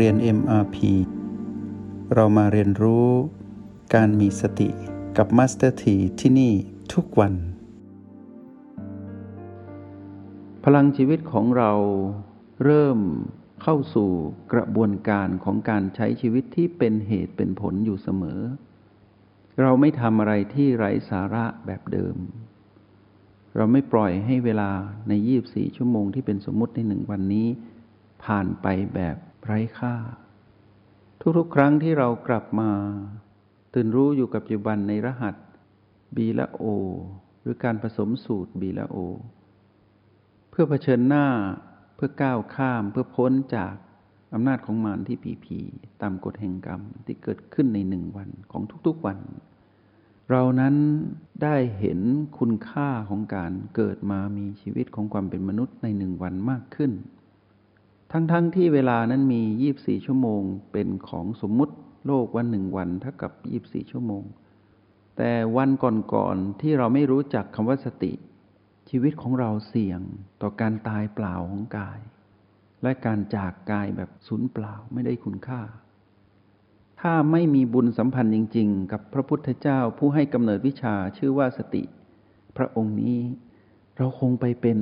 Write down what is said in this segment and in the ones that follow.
เรียน MRP เรามาเรียนรู้การมีสติกับ Master T ที่ที่นี่ทุกวัน พลังชีวิตของเราเริ่มเข้าสู่กระบวนการของการใช้ชีวิตที่เป็นเหตุเป็นผลอยู่เสมอ เราไม่ทำอะไรที่ไร้สาระแบบเดิม เราไม่ปล่อยให้เวลาใน 24 ชั่วโมงที่เป็นสมมุติในหนึ่งวันนี้ ผ่านไปแบบ ไร้ค่า ทุกๆ ครั้งที่เรากลับมา ตื่นรู้อยู่กับปัจจุบันในรหัส B และ O หรือการผสมสูตร B และ O เพื่อเผชิญหน้าเพื่อก้าวข้ามเพื่อพ้นจากอำนาจของมารที่ผีผีตามกฎแห่งกรรมที่เกิดขึ้นในหนึ่งวันของทุกๆวัน เรานั้นได้เห็นคุณค่าของการเกิดมามีชีวิตของความเป็นมนุษย์ในหนึ่งวันมากขึ้น ทั้งๆทที่เวลานั้นมี 24 ชั่วโมง เป็นของสมมุติโลกวันหนึ่งวันเท่ากับ 24 ชั่วโมง แต่วันก่อนๆที่เราไม่รู้จักคำว่าสติ ชีวิตของเราเสี่ยงต่อการตายเปล่าของกาย และการจากกายแบบสูญเปล่าไม่ได้คุณค่า ถ้าไม่มีบุญสัมพันธ์จริง ๆ กับพระพุทธเจ้าผู้ให้กำเนิดวิชาชื่อว่าสติ พระองค์นี้เราคงไปเป็น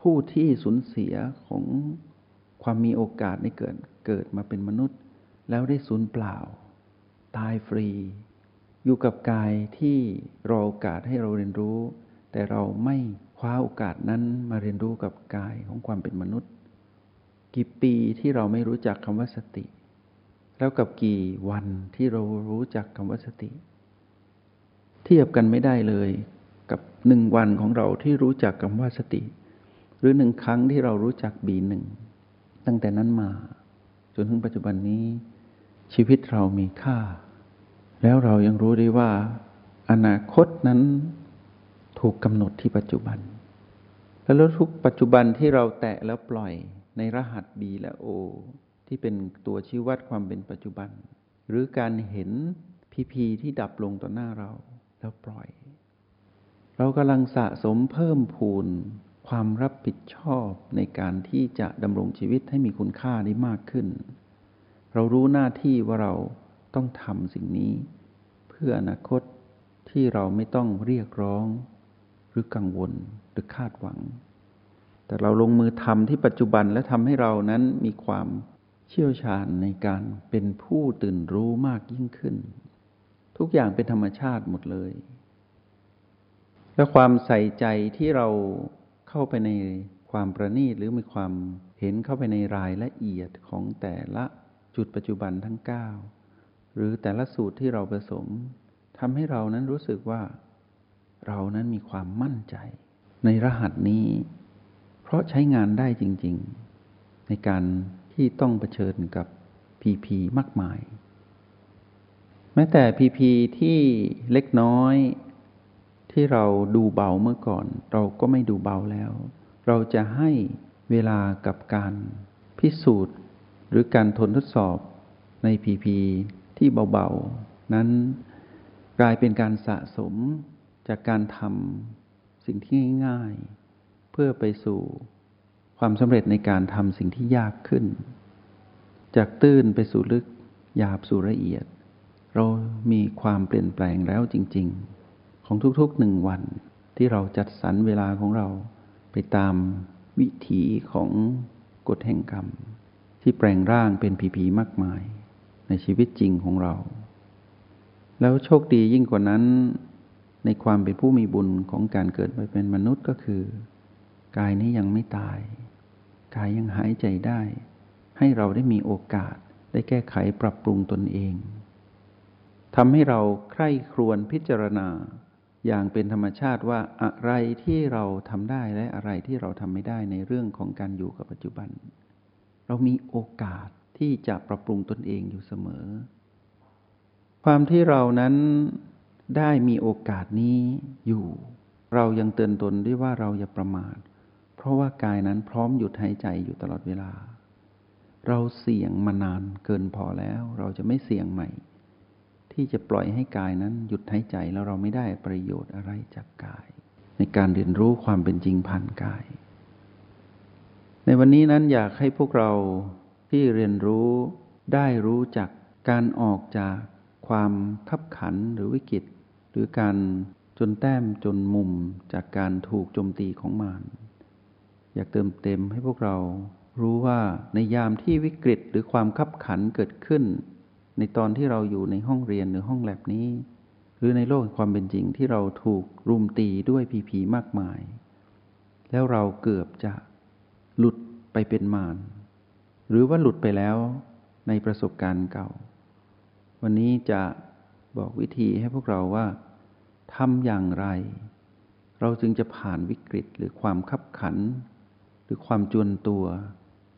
ผู้ที่สูญเสียของ ความมีโอกาสในเกิดเกิดมาเป็นมนุษย์ แล้วได้สูญเปล่า ตายฟรี อยู่กับกายที่รอโอกาสให้เราเรียนรู้ แต่เราไม่คว้าโอกาสนั้นมาเรียนรู้กับกายของความเป็นมนุษย์ กี่ปีที่เราไม่รู้จักคำว่าสติ แล้วกับกี่วันที่เรารู้จักคำว่าสติ เทียบกันไม่ได้เลยกับหนึ่งวันของเราที่รู้จักคำว่าสติ หรือหนึ่งครั้งที่เรารู้จักบีหนึ่ง ตั้งแต่นั้นมา จนถึงปัจจุบันนี้ ชีวิตเรามีค่า แล้วเรายังรู้ได้ว่า อนาคตนั้นถูกกำหนดที่ปัจจุบัน แล้วทุกปัจจุบันที่เราแตะแล้วปล่อยในรหัส B และ O ที่เป็นตัวชี้วัดความเป็นปัจจุบัน หรือการเห็นพีพีที่ดับลงต่อหน้าเราแล้วปล่อย เรากำลังสะสมเพิ่มพูน ความรับผิดชอบในการที่จะดำรงชีวิตให้มีคุณค่าได้มากขึ้น เรารู้หน้าที่ว่าเราต้องทำสิ่งนี้ เพื่ออนาคตที่เราไม่ต้องเรียกร้อง หรือกังวลหรือคาดหวัง แต่เราลงมือทำที่ปัจจุบันและทำให้เรานั้นมีความเชี่ยวชาญในการเป็นผู้ตื่นรู้มากยิ่งขึ้น ทุกอย่างเป็นธรรมชาติหมดเลย และความใส่ใจที่เรา เข้าไปในความประณีตหรือมีความเห็นเข้าไปในรายละเอียดของแต่ละจุดปัจจุบันทั้ง 9 หรือแต่ละสูตรที่เราผสมทำให้เรานั้นรู้สึกว่า เรานั้นมีความมั่นใจ ในรหัสนี้ เพราะใช้งานได้จริง ๆ ในการที่ต้องเผชิญกับพีพีมากมาย แม้แต่พีพีที่เล็กน้อย ที่เราดูเบาเมื่อก่อน เราก็ไม่ดูเบาแล้ว เราจะให้เวลากับการพิสูจน์ หรือการทนทดสอบในพีพีที่เบาๆ นั้นกลายเป็นการสะสมจากการทำสิ่งที่ง่ายๆ เพื่อไปสู่ความสำเร็จในการทำสิ่งที่ยากขึ้น จากตื้นไปสู่ลึกหยาบสู่ละเอียด เรามีความเปลี่ยนแปลงแล้วจริง ๆ ของทุกๆหนึ่งวันที่เราจัดสรรเวลาของเราไปตามวิถีของกฎแห่งกรรม ที่แปลงร่างเป็นผีผีมากมาย ในชีวิตจริงของเรา แล้วโชคดียิ่งกว่านั้น ในความเป็นผู้มีบุญของการเกิดมาเป็นมนุษย์ก็คือ กายนี้ยังไม่ตาย กายยังหายใจได้ ให้เราได้มีโอกาสได้แก้ไขปรับปรุงตนเองทำให้เราใคร่ครวญพิจารณา อย่างเป็นธรรมชาติว่าอะไรที่เราทำได้และอะไรที่เราทำไม่ได้ในเรื่องของการอยู่กับปัจจุบัน เรามีโอกาสที่จะปรับปรุงตนเองอยู่เสมอ ความที่เรานั้นได้มีโอกาสนี้อยู่ เรายังเตือนตนด้วยว่าเราอย่าประมาท เพราะว่ากายนั้นพร้อมหยุดหายใจอยู่ตลอดเวลา เราเสี่ยงมานานเกินพอแล้ว เราจะไม่เสี่ยงใหม่ ที่จะปล่อยให้กายนั้นหยุดหายใจแล้วเราไม่ได้ประโยชน์อะไรจากกาย ในการเรียนรู้ความเป็นจริงผ่านกาย ในวันนี้นั้นอยากให้พวกเราที่เรียนรู้ได้รู้จักการออกจากความขับขันหรือวิกฤต หรือการจนแต้มจนมุมจากการถูกโจมตีของมารอยากเติมเต็มให้พวกเรารู้ว่าในยามที่วิกฤตหรือความขับขันเกิดขึ้น ในตอนที่เราอยู่ในห้องเรียนหรือห้องแลบนี้ หรือในโลกความเป็นจริงที่เราถูกรุมตีด้วยผีผีมากมาย แล้วเราเกือบจะหลุดไปเป็นมารหรือว่าหลุดไปแล้วในประสบการณ์เก่า วันนี้จะบอกวิธีให้พวกเราว่าทำอย่างไร เราจึงจะผ่านวิกฤตหรือความขับขัน หรือความจวนตัว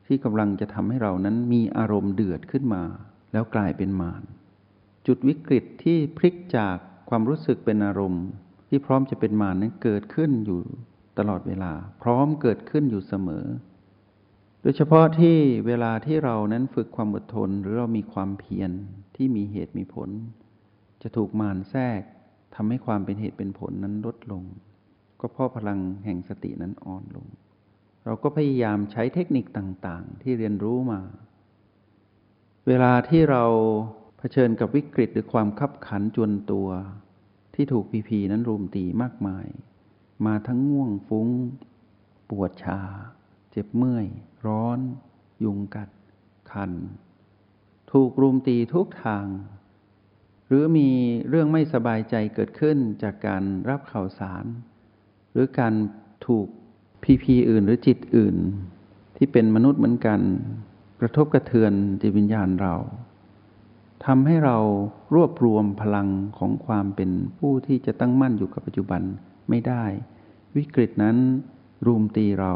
ที่กำลังจะทำให้เรานั้นมีอารมณ์เดือดขึ้นมา แล้วกลายเป็นมารจุดวิกฤตที่พลิกจากความรู้สึกเป็นอารมณ์ ที่พร้อมจะเป็นมารนั้นเกิดขึ้นอยู่ตลอดเวลา พร้อมเกิดขึ้นอยู่เสมอ โดยเฉพาะที่เวลาที่เรานั้นฝึกความอดทนหรือเรามีความเพียรที่มีเหตุมีผล จะถูกมารแทรกทำให้ความเป็นเหตุเป็นผลนั้นลดลง ก็เพราะพลังแห่งสตินั้นอ่อนลง เราก็พยายามใช้เทคนิคต่างๆ ที่เรียนรู้มา เวลาที่เราเผชิญกับวิกฤตหรือความคับขันจวนตัว ที่ถูกพีพีนั้นรุมตีมากมาย มาทั้งง่วงฟุ้ง ปวดชา เจ็บเมื่อย ร้อน ยุงกัด คัน ถูกรุมตีทุกทาง หรือมีเรื่องไม่สบายใจเกิดขึ้นจากการรับข่าวสาร หรือการถูกพีพีอื่นหรือจิตอื่น ที่เป็นมนุษย์เหมือนกัน กระทบกระเทือนจิตวิญญาณเราทำให้เรารวบรวมพลังของความเป็นผู้ที่จะตั้งมั่นอยู่กับปัจจุบันไม่ได้ วิกฤตนั้นรุมตีเรา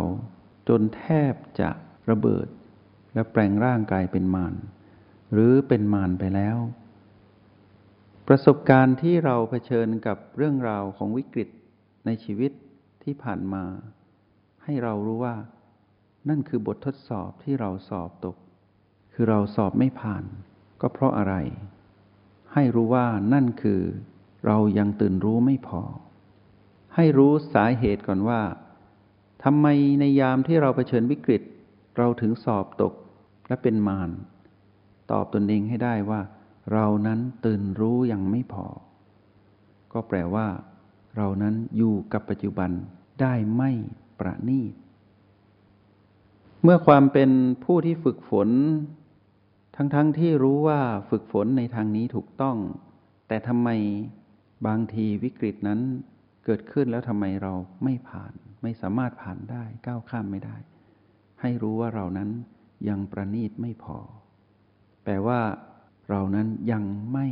จนแทบจะระเบิด และแปลงร่างกายเป็นมารหรือเป็นมารไปแล้ว ประสบการณ์ที่เราเผชิญกับเรื่องราวของวิกฤตในชีวิตที่ผ่านมา ให้เรารู้ว่า นั่นคือบททดสอบที่เราสอบตก คือเราสอบไม่ผ่าน ก็เพราะอะไร ให้รู้ว่านั่นคือ เรายังตื่นรู้ไม่พอ ให้รู้สาเหตุก่อนว่าทำไมในยามที่เราเผชิญวิกฤต เราถึงสอบตกและเป็นมารตอบตนเองให้ได้ว่า เรานั้นตื่นรู้ยังไม่พอ ก็แปลว่า เรานั้นอยู่กับปัจจุบันได้ไม่ประณีต เมื่อความเป็นผู้ที่ฝึกฝน ทั้งๆทที่รู้ว่าฝึกฝนในทางนี้ถูกต้อง แต่ทำไมบางทีวิกฤตนั้นเกิดขึ้นแล้วทำไมเราไม่ผ่าน ไม่สามารถผ่านได้ก้าวข้ามไม่ได้ ให้รู้ว่าเรานั้นยังประณีตไม่พอ แปลว่า เรานั้นยังไม่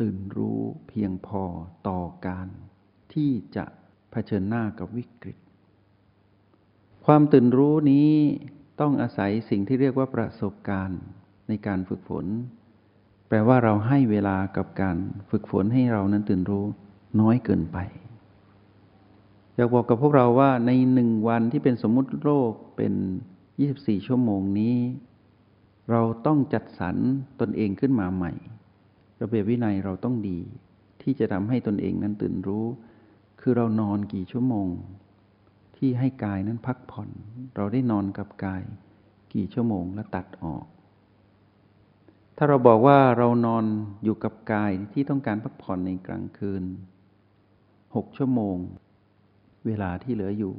ตื่นรู้เพียงพอต่อการ ที่จะเผชิญหน้ากับวิกฤต ความตื่นรู้นี้ ต้องอาศัยสิ่งที่เรียกว่าประสบการณ์ในการฝึกฝน แปลว่าเราให้เวลากับการฝึกฝนให้เรานั้นตื่นรู้น้อยเกินไป อยากบอกกับพวกเราว่าในหนึ่งวันที่เป็นสมมุติโลกเป็น 24 ชั่วโมงนี้ เราต้องจัดสรรตนเองขึ้นมาใหม่ ระเบียบวินัยเราต้องดี ที่จะทำให้ตนเองนั้นตื่นรู้ คือเรานอนกี่ชั่วโมง ที่ให้กายนั้นพักผ่อน เราได้นอนกับกาย กี่ชั่วโมงแล้วตัดออก ถ้าเราบอกว่าเรานอนอยู่กับกายที่ต้องการพักผ่อนในกลางคืนหกชั่วโมง เวลาที่เหลืออยู่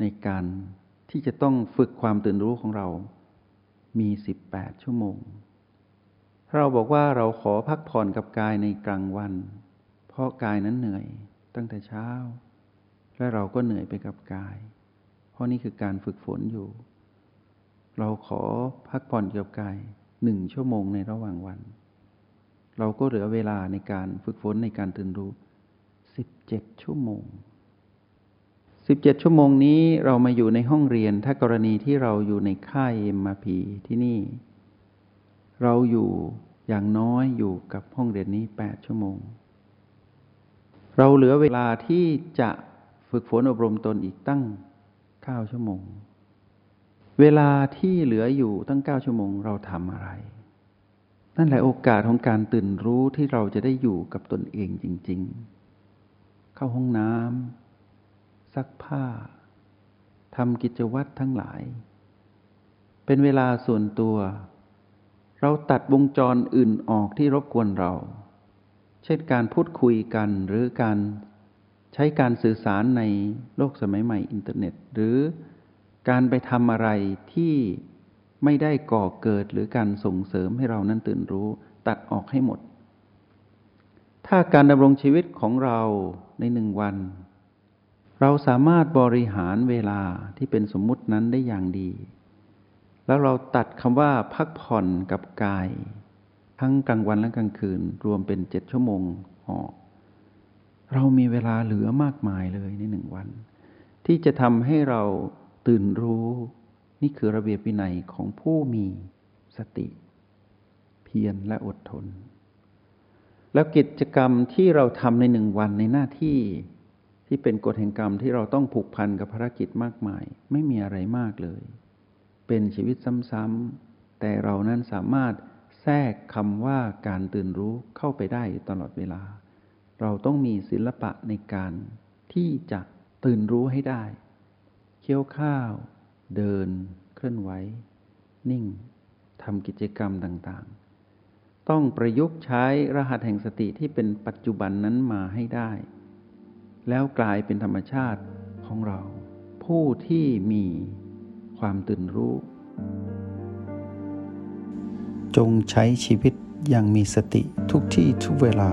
ในการที่จะต้องฝึกความตื่นรู้ของเรา มีสิบแปดชั่วโมงเราบอกว่าเราขอพักผ่อนกับกายในกลางวัน เพราะกายนั้นเหนื่อยตั้งแต่เช้า และเราก็เหนื่อยไปกับกาย เพราะนี่คือการฝึกฝนอยู่ เราขอพักผ่อนกับกายหนึ่งชั่วโมงในระหว่างวัน เราก็เหลือเวลาในการฝึกฝนในการตื่นรู้สิบเจ็ดชั่วโมงสิบเจ็ดชั่วโมงนี้เรามาอยู่ในห้องเรียน ถ้ากรณีที่เราอยู่ในค่ายเอ็มมาพีที่นี่ เราอยู่อย่างน้อยอยู่กับห้องเรียนนี้แปดชั่วโมง เราเหลือเวลาที่จะ ฝึกฝนอบรมตนอีกตั้งเก้าชั่วโมง เวลาที่เหลืออยู่ตั้งเก้าชั่วโมงเราทำอะไร นั่นแหละโอกาสของการตื่นรู้ที่เราจะได้อยู่กับตนเองจริง ๆ เข้าห้องน้ำซักผ้าทำกิจวัตรทั้งหลาย เป็นเวลาส่วนตัว เราตัดวงจรอื่นออกที่รบกวนเรา เช่นการพูดคุยกันหรือการ ใช้การสื่อสารในโลกสมัยใหม่อินเทอร์เน็ต หรือการไปทำอะไรที่ไม่ได้ก่อเกิดหรือการส่งเสริมให้เรานั้นตื่นรู้ตัดออกให้หมด ถ้าการดำรงชีวิตของเราในหนึ่งวัน เราสามารถบริหารเวลาที่เป็นสมมุตินั้นได้อย่างดี แล้วเราตัดคำว่าพักผ่อนกับกาย ทั้งกลางวันและกลางคืนรวมเป็นเจ็ดชั่วโมงออก เรามีเวลาเหลือมากมายเลยในหนึ่งวัน ที่จะทำให้เราตื่นรู้ นี่คือระเบียบวินัยของผู้มีสติ เพียรและอดทน แล้วกิจกรรมที่เราทำในหนึ่งวันในหน้าที่ที่เป็นกฎแห่งกรรมที่เราต้องผูกพันกับภารกิจมากมาย ไม่มีอะไรมากเลย เป็นชีวิตซ้ำๆแต่เรานั้นสามารถแทรกคำว่าการตื่นรู้เข้าไปได้ตลอดเวลา เราต้องมีศิลปะในการที่จะตื่นรู้ให้ได้ เคี้ยวข้าว เดิน เคลื่อนไหว นิ่งทำกิจกรรมต่างๆ ต้องประยุกต์ใช้รหัสแห่งสติที่เป็นปัจจุบันนั้นมาให้ได้ แล้วกลายเป็นธรรมชาติของเรา ผู้ที่มีความตื่นรู้ จงใช้ชีวิตอย่างมีสติทุกที่ทุกเวลา